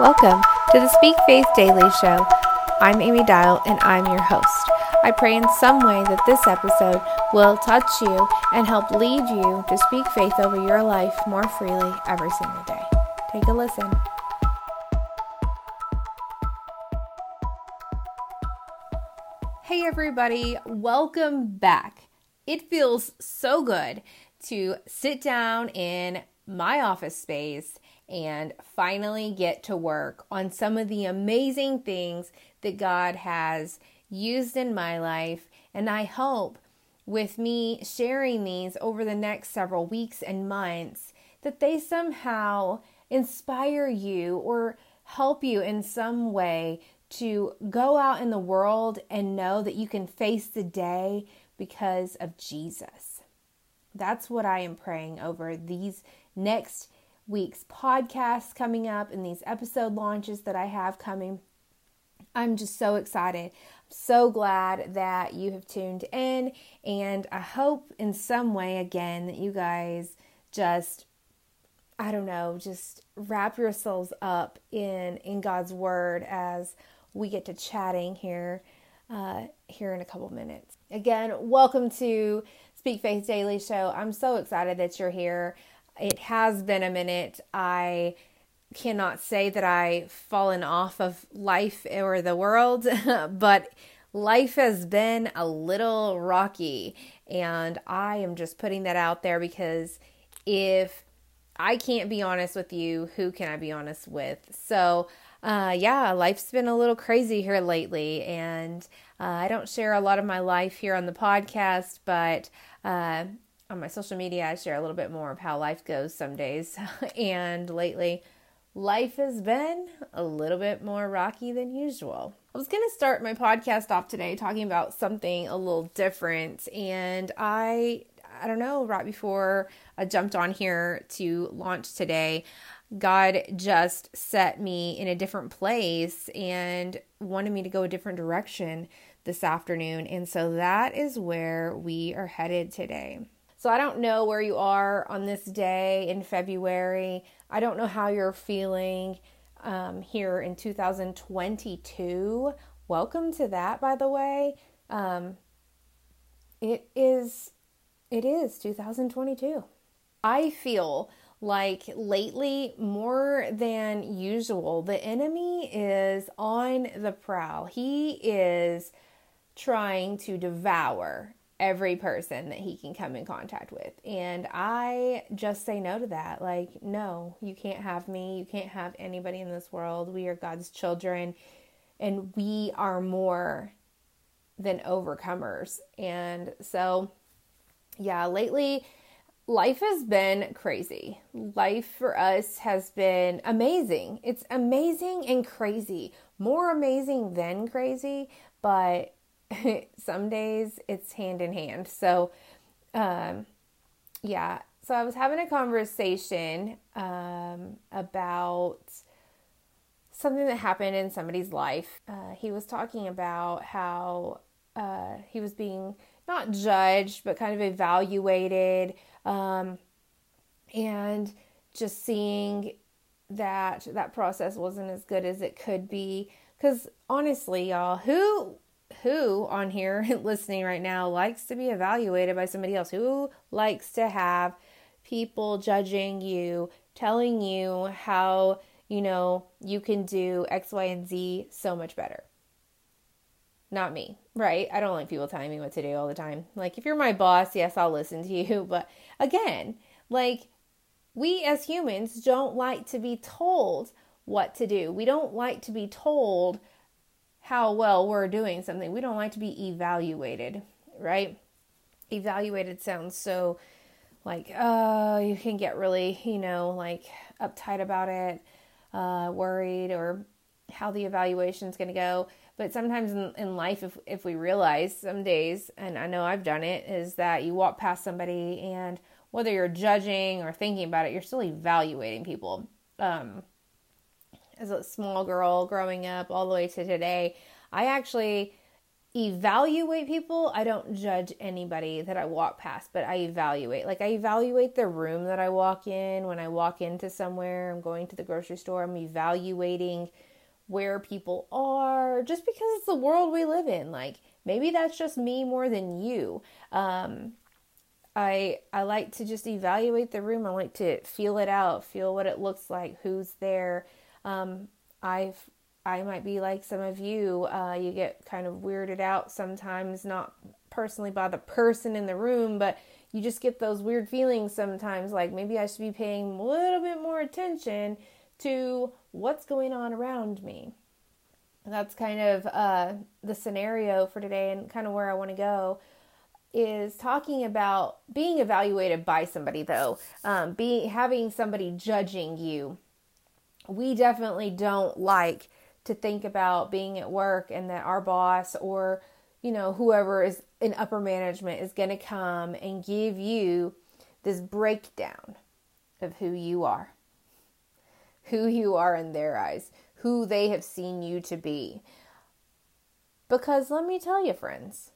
Welcome to the Speak Faith Daily Show. I'm Amy Dial and I'm your host. I pray in some way that this episode will touch you and help lead you to speak faith over your life more freely every single day. Take a listen. Hey, everybody, welcome back. It feels so good to sit down in my office space and finally get to work on some of the amazing things that God has used in my life. And I hope with me sharing these over the next several weeks and months that they somehow inspire you or help you in some way to go out in the world and know that you can face the day because of Jesus. That's what I am praying over these next week's podcasts coming up and these episode launches that I have coming. I'm just so excited. so glad that you have tuned in, and I hope in some way again that you guys just I don't know, just wrap yourselves up in in God's word as we get to chatting here uh, here in a couple minutes. Again, welcome to Speak Faith Daily Show. I'm so excited that you're here. It has been a minute. I cannot say that I've fallen off of life or the world, but life has been a little rocky. And I am just putting that out there because if I can't be honest with you, who can I be honest with? So, uh, yeah, life's been a little crazy here lately. And uh, I don't share a lot of my life here on the podcast, but uh, on my social media, I share a little bit more of how life goes some days. and lately, life has been a little bit more rocky than usual. I was going to start my podcast off today talking about something a little different. And I, I don't know, right before I jumped on here to launch today, God just set me in a different place and wanted me to go a different direction this afternoon. And so that is where we are headed today. So I don't know where you are on this day in February. I don't know how you're feeling um, here in 2022. Welcome to that, by the way. Um, it is, it is 2022. I feel like lately more than usual the enemy is on the prowl he is trying to devour every person that he can come in contact with. And I just say no to that. Like, no, you can't have me. You can't have anybody in this world. We are God's children and we are more than overcomers. And so, yeah, lately life has been crazy. Life for us has been amazing. It's amazing and crazy. More amazing than crazy, but some days it's hand in hand. So, um, yeah. So I was having a conversation um, about something that happened in somebody's life. Uh, he was talking about how uh, he was being not judged, but kind of evaluated, um, and just seeing that that process wasn't as good as it could be. Because honestly, y'all, who who on here listening right now likes to be evaluated by somebody else? Who likes to have people judging you, telling you how, you know, you can do X, Y, and Z so much better? Not me, right? I don't like people telling me what to do all the time. Like, if you're my boss, yes, I'll listen to you. But again, like, we as humans don't like to be told what to do. We don't like to be told how well we're doing something. We don't like to be evaluated, right? Evaluated sounds so like, uh, you can get really, you know, like uptight about it, uh, worried, or how the evaluation is going to go. But sometimes in, in life, if, if we realize some days, and I know I've done it, is that you walk past somebody and whether you're judging or thinking about it, you're still evaluating people. Um, as a small girl growing up all the way to today, I actually evaluate people. I don't judge anybody that I walk past, but I evaluate. Like I evaluate the room that I walk in. When I walk into somewhere, I'm going to the grocery store, I'm evaluating where people are just because it's the world we live in. Like maybe that's just me more than you. Um I I like to just evaluate the room. I like to feel it out, feel what it looks like, who's there. Um I've I might be like some of you. Uh, you get kind of weirded out sometimes, not personally by the person in the room, but you just get those weird feelings sometimes like maybe I should be paying a little bit more attention to what's going on around me. That's kind of uh, the scenario for today and kind of where I want to go is talking about being evaluated by somebody though um, being having somebody judging you we definitely don't like to think about being at work and that our boss or you know whoever is in upper management is going to come and give you this breakdown of who you are who you are in their eyes who they have seen you to be. Because let me tell you friends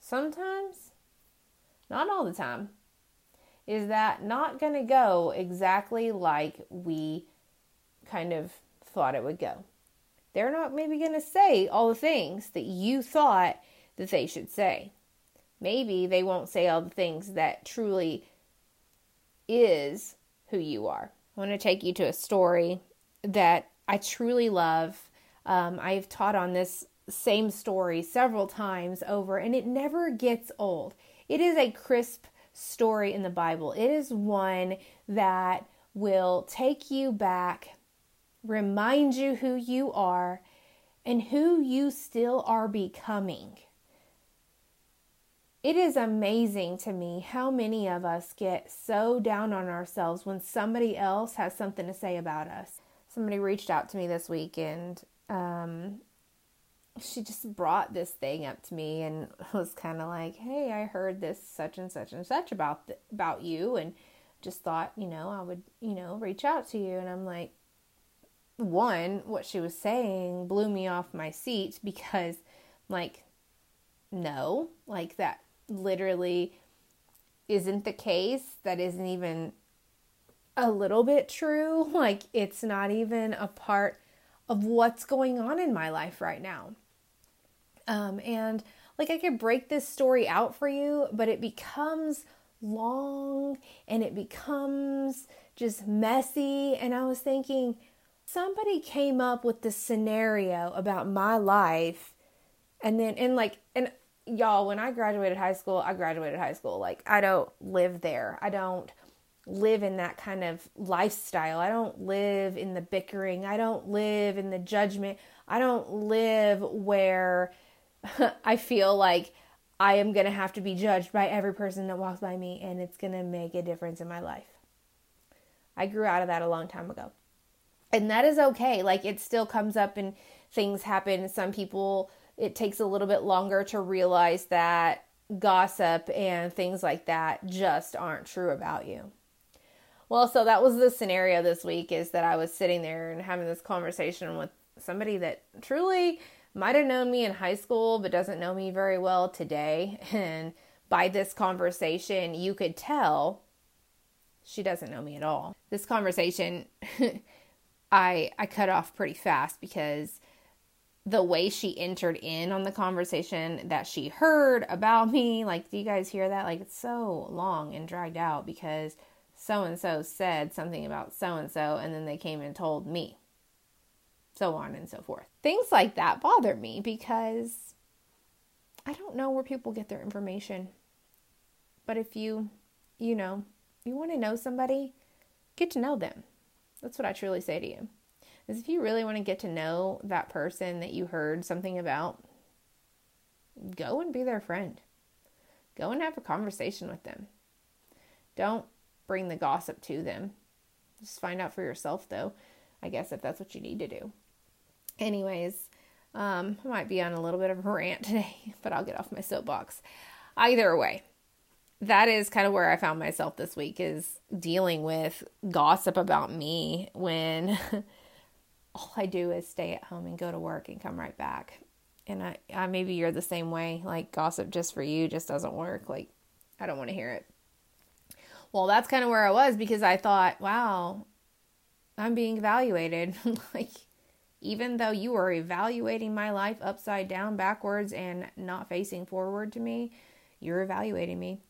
sometimes not all the time is that not going to go exactly like we kind of thought it would go they're not maybe going to say all the things that you thought that they should say. Maybe they won't say all the things that truly is who you are. I want to take you to a story that I truly love. Um, I've taught on this same story several times over, and it never gets old. It is a crisp story in the Bible. It is one that will take you back remind you who you are and who you still are becoming. It is amazing to me how many of us get so down on ourselves when somebody else has something to say about us. Somebody reached out to me this week and um, she just brought this thing up to me and was kind of like, "Hey, I heard this such and such and such about th- about you and just thought, you know, I would, you know, reach out to you." And I'm like, one, what she was saying blew me off my seat because, like, no, like that literally isn't the case. That isn't even a little bit true. Like, it's not even a part of what's going on in my life right now. Um, and like, I could break this story out for you, but it becomes long and it becomes just messy. And I was thinking, somebody came up with this scenario about my life and then and like and y'all when i graduated high school i graduated high school like i don't live there. I don't live in that kind of lifestyle. I don't live in the bickering. I don't live in the judgment. I don't live where i feel like i am going to have to be judged by every person that walks by me and it's going to make a difference in my life. I grew out of that a long time ago and that is okay. Like it still comes up and things happen. Some people, it takes a little bit longer to realize that gossip and things like that just aren't true about you. Well, so that was the scenario this week is that I was sitting there and having this conversation with somebody that truly might have known me in high school but doesn't know me very well today. And by this conversation, you could tell she doesn't know me at all. This conversation I I cut off pretty fast because the way she entered in on the conversation that she heard about me, like do you guys hear that? Like it's so long and dragged out because so and so said something about so and so and then they came and told me. So on and so forth. Things like that bother me because I don't know where people get their information. But if you, you know, you want to know somebody, get to know them. That's what I truly say to you. Is if you really want to get to know that person that you heard something about, go and be their friend. Go and have a conversation with them. Don't bring the gossip to them. Just find out for yourself, though, I guess, if that's what you need to do. Anyways, um, I might be on a little bit of a rant today, but I'll get off my soapbox. Either way, that is kind of where I found myself this week is dealing with gossip about me when all I do is stay at home and go to work and come right back. and I, I maybe you're the same way. Like gossip just for you just doesn't work. Like I don't want to hear it. Well, that's kind of where I was because I thought, wow, I'm being evaluated. like even though you are evaluating my life upside down, backwards, and not facing forward to me, you're evaluating me.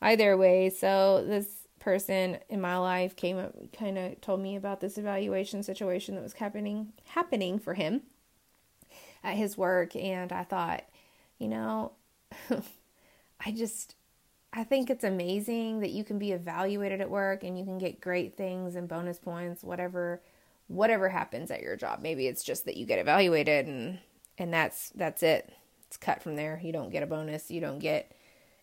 Either way, so this person in my life came up kind of told me about this evaluation situation that was happening happening for him at his work and I thought, you know, I just I think it's amazing that you can be evaluated at work and you can get great things and bonus points whatever whatever happens at your job. Maybe it's just that you get evaluated and and that's that's it. It's cut from there. You don't get a bonus, you don't get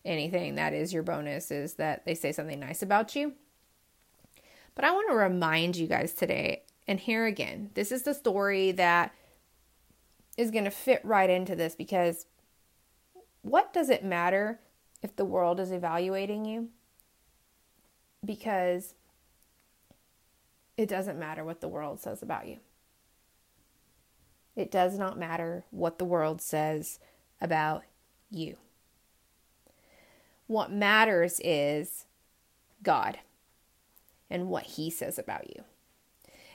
anything. That is your bonus is that they say something nice about you. But I want to remind you guys today and here again, this is the story that is going to fit right into this because what does it matter if the world is evaluating you? Because it doesn't matter what the world says about you. It does not matter what the world says about you. What matters is God and what He says about you.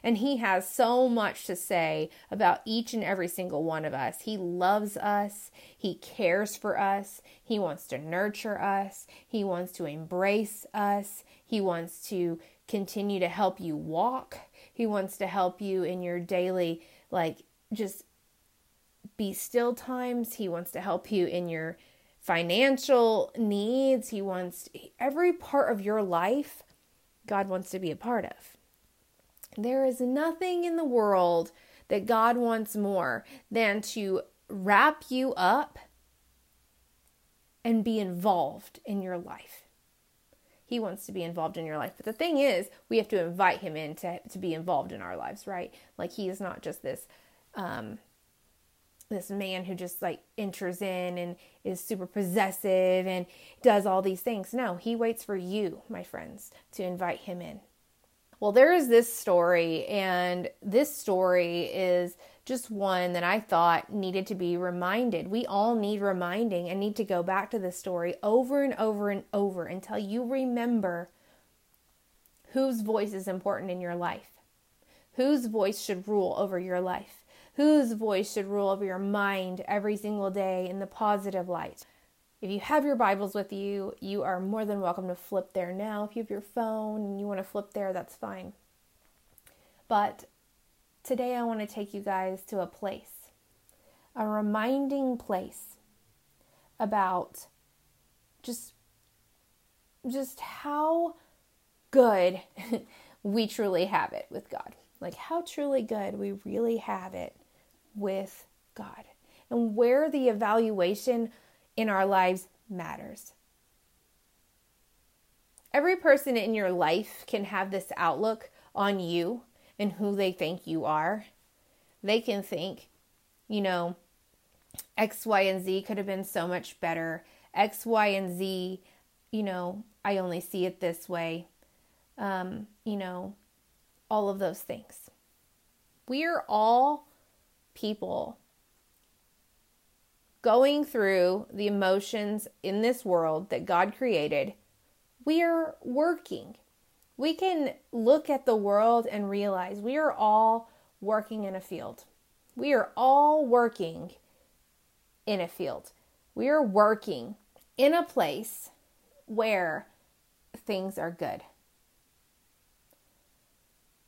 And He has so much to say about each and every single one of us. He loves us, He cares for us, He wants to nurture us, He wants to embrace us, He wants to continue to help you walk, He wants to help you in your daily, like, just be still times. He wants to help you in your financial needs. He wants every part of your life, God wants to be a part of. There is nothing in the world that God wants more than to wrap you up and be involved in your life. He wants to be involved in your life. But the thing is, we have to invite him in to, to be involved in our lives, right? Like he is not just this um, this man who just like enters in and is super possessive and does all these things. No, he waits for you, my friends, to invite him in. Well, there is this story, and this story is just one that I thought needed to be reminded. We all need reminding and need to go back to this story over and over and over until you remember whose voice is important in your life, whose voice should rule over your life whose voice should rule over your mind every single day in the positive light. If you have your Bibles with you, you are more than welcome to flip there now. If you have your phone and you want to flip there, that's fine. But today I want to take you guys to a place, a reminding place about just just how good we truly have it with God. Like how truly good we really have it with God and where the evaluation in our lives matters. Every person in your life can have this outlook on you and who they think you are. They can think, you know, X, Y, and Z could have been so much better. X, Y, and Z, you know, I only see it this way. Um, you know, all of those things. We are all people going through the emotions in this world that God created, we are working. We can look at the world and realize we are all working in a field. We are all working in a field. We are working in a place where things are good.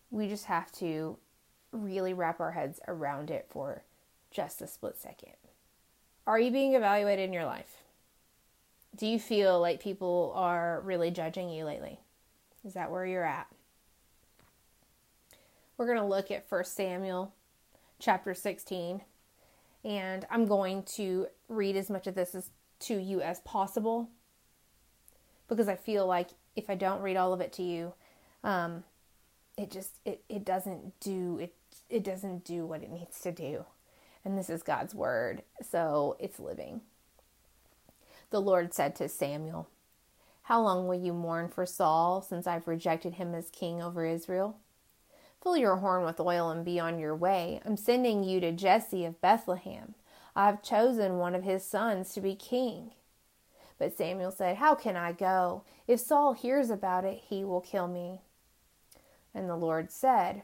We just have to really wrap our heads around it for just a split second. Are you being evaluated in your life? Do you feel like people are really judging you lately? Is that where you're at? We're going to look at 1 Samuel chapter 16, and I'm going to read as much of this as, to you as possible because I feel like if I don't read all of it to you, um, it just it, it doesn't do it it doesn't do what it needs to do. And this is God's word, so it's living. The Lord said to Samuel, How long will you mourn for Saul, since I've rejected him as king over Israel? Fill your horn with oil and be on your way. I'm sending you to Jesse of Bethlehem. I have chosen one of his sons to be king. But Samuel said, How can I go? If Saul hears about it, he will kill me. And the Lord said,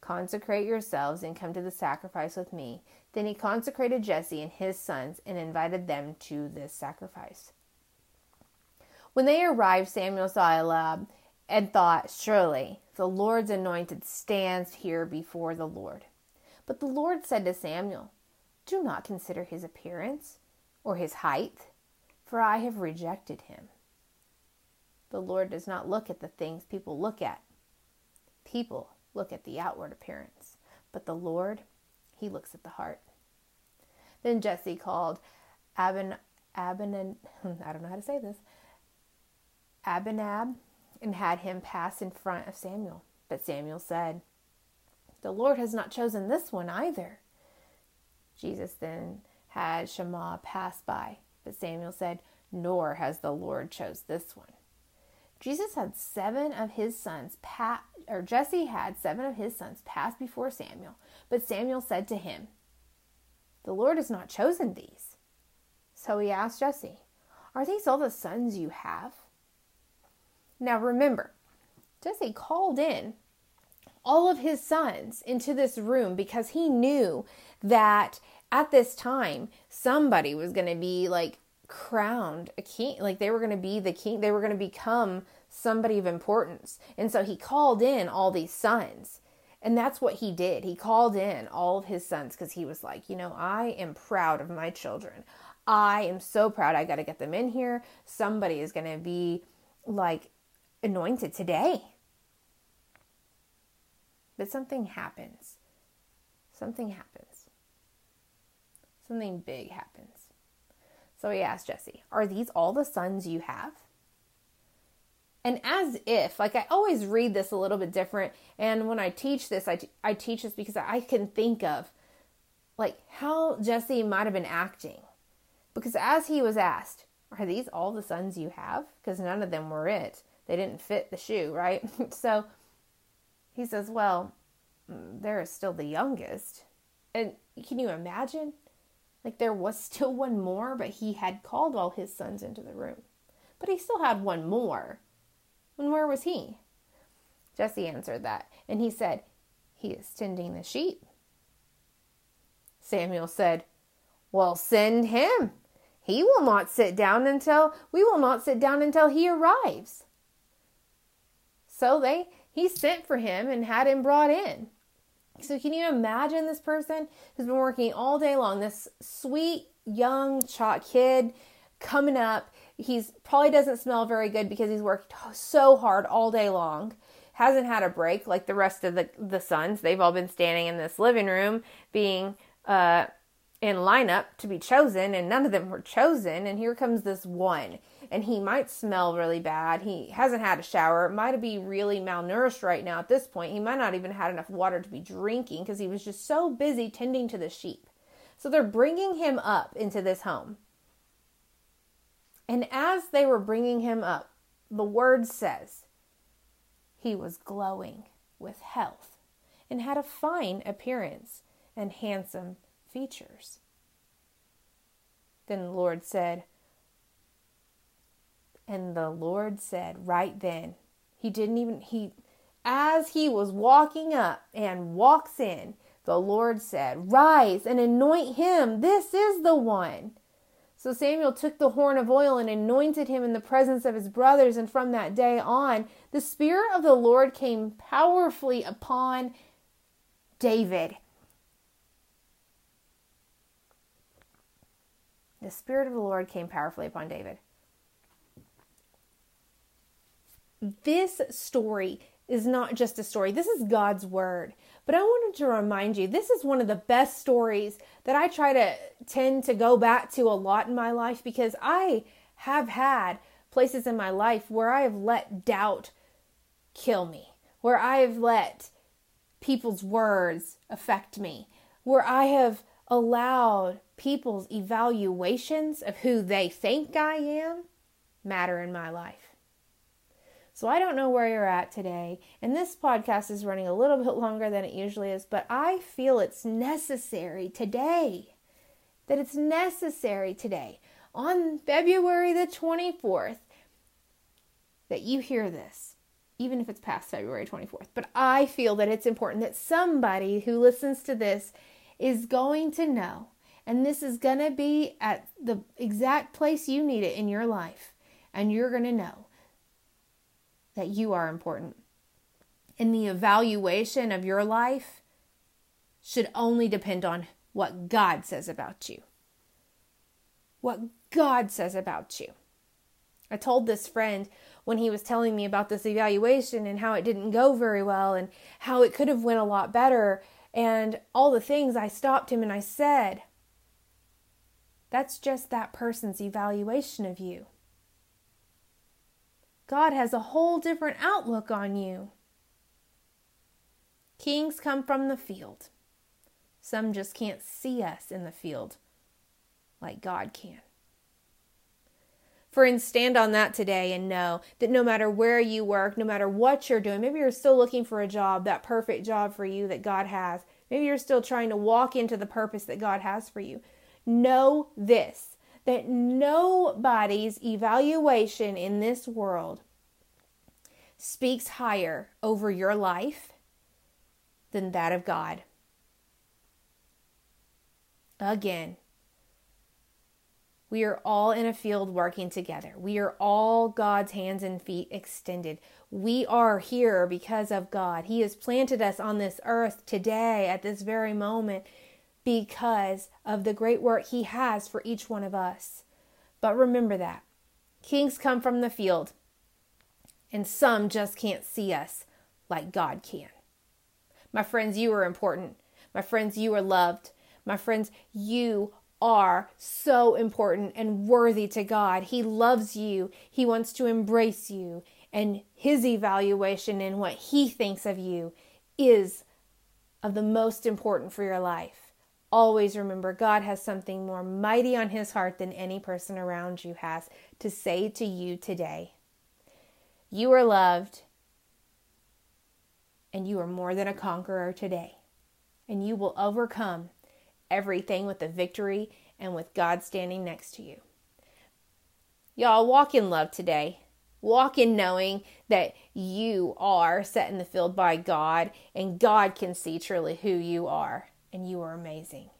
Consecrate yourselves and come to the sacrifice with me. Then he consecrated Jesse and his sons and invited them to this sacrifice. When they arrived, Samuel saw Eliab and thought, Surely the Lord's anointed stands here before the Lord. But the Lord said to Samuel, Do not consider his appearance or his height, for I have rejected him. The Lord does not look at the things people look at. People look at the outward appearance, but the Lord, he looks at the heart. Then Jesse called Abin, Abin, I don't know how to say this, Abinab, and had him pass in front of Samuel. But Samuel said, The Lord has not chosen this one either. Jesus then had Shammah pass by, but Samuel said, Nor has the Lord chose this one. Jesus had seven of his sons pa- or Jesse had seven of his sons pass before Samuel, but Samuel said to him, The Lord has not chosen these. So he asked Jesse, Are these all the sons you have? Now remember, Jesse called in all of his sons into this room because he knew that at this time somebody was going to be like crowned a king. Like they were going to be the king they were going to become somebody of importance. And so he called in all these sons. And that's what he did. He called in all of his sons because he was like you know i am proud of my children. I am so proud i got to get them in here. Somebody is going to be like anointed today. But something happens. Something happens. Something big happens so he asked Jesse, Are these all the sons you have? And as if, like I always read this a little bit different. And when I teach this, I, t- I teach this because I can think of like how Jesse might have been acting. Because as he was asked, Are these all the sons you have? Because none of them were it. They didn't fit the shoe, right? so he says, Well, mm, they're still the youngest. And can you imagine? Like there was still one more, but he had called all his sons into the room. But he still had one more. And where was he? Jesse answered that, and he said, He is tending the sheep. Samuel said, Well, send him. He will not sit down until we will not sit down until he arrives. So they he sent for him and had him brought in. So, can you imagine this person who's been working all day long? This sweet young chalk kid coming up. He's probably doesn't smell very good because he's worked so hard all day long. Hasn't had a break like the rest of the the sons. They've all been standing in this living room being uh, in lineup to be chosen, and none of them were chosen. And here comes this one and he might smell really bad. He hasn't had a shower. Might be really malnourished right now at this point. He might not even had enough water to be drinking because he was just so busy tending to the sheep. So they're bringing him up into this home. And as they were bringing him up, the word says he was glowing with health and had a fine appearance and handsome features. Then the Lord said, and the Lord said right then, He didn't even, He, as He was walking up and walks in, the Lord said, Rise and anoint him. This is the one. So Samuel took the horn of oil and anointed him in the presence of his brothers. And from that day on, the Spirit of the Lord came powerfully upon David. The Spirit of the Lord came powerfully upon David this story is not just a story, this is God's word. But I wanted to remind you this is one of the best stories that I try to tend to go back to a lot in my life because I have had places in my life where I have let doubt kill me, where I have let people's words affect me, where I have allowed people's evaluations of who they think I am matter in my life. So I don't know where you're at today, and this podcast is running a little bit longer than it usually is, but I feel it's necessary today. That it's necessary today on February the 24th that you hear this, even if it's past February 24th. But I feel that it's important that somebody who listens to this is going to know, and this is going to be at the exact place you need it in your life, and you're going to know that you are important. And the evaluation of your life should only depend on what God says about you. What God says about you. I told this friend when he was telling me about this evaluation and how it didn't go very well and how it could have went a lot better and all the things I stopped him and I said that's just that person's evaluation of you. God has a whole different outlook on you. Kings come from the field. Some just can't see us in the field like God can. Friends, stand on that today and know that no matter where you work, no matter what you're doing, maybe you're still looking for a job, that perfect job for you that God has. Maybe you're still trying to walk into the purpose that God has for you. Know this that nobody's evaluation in this world speaks higher over your life than that of God. Again, we are all in a field working together. We are all God's hands and feet extended. We are here because of God. He has planted us on this earth today at this very moment because of the great work He has for each one of us. But remember that kings come from the field, and some just can't see us like God can. My friends, you are important. My friends, you are loved. My friends, you are so important and worthy to God. He loves you, He wants to embrace you, and His evaluation and what He thinks of you is of the most important for your life. Always remember, God has something more mighty on His heart than any person around you has to say to you today. You are loved, and you are more than a conqueror today. And you will overcome everything with the victory and with God standing next to you. Y'all, walk in love today. Walk in knowing that you are set in the field by God, and God can see truly who you are and you are amazing.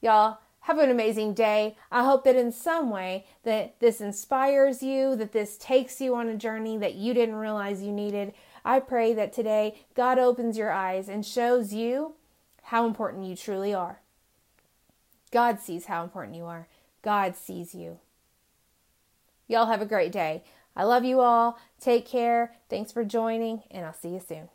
Y'all, have an amazing day. I hope that in some way that this inspires you, that this takes you on a journey that you didn't realize you needed. I pray that today God opens your eyes and shows you how important you truly are. God sees how important you are. God sees you. Y'all have a great day. I love you all. Take care. Thanks for joining, and I'll see you soon.